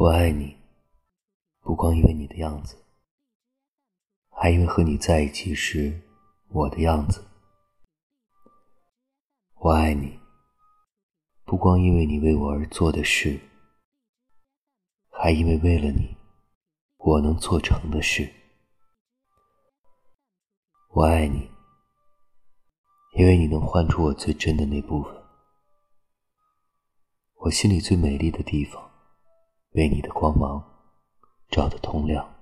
我爱你，不光因为你的样子，还因为和你在一起时我的样子。我爱你，不光因为你为我而做的事，还因为为了你，我能做成的事。我爱你，因为你能唤出我最真的那部分，我心里最美丽的地方。被你的光芒照得通亮。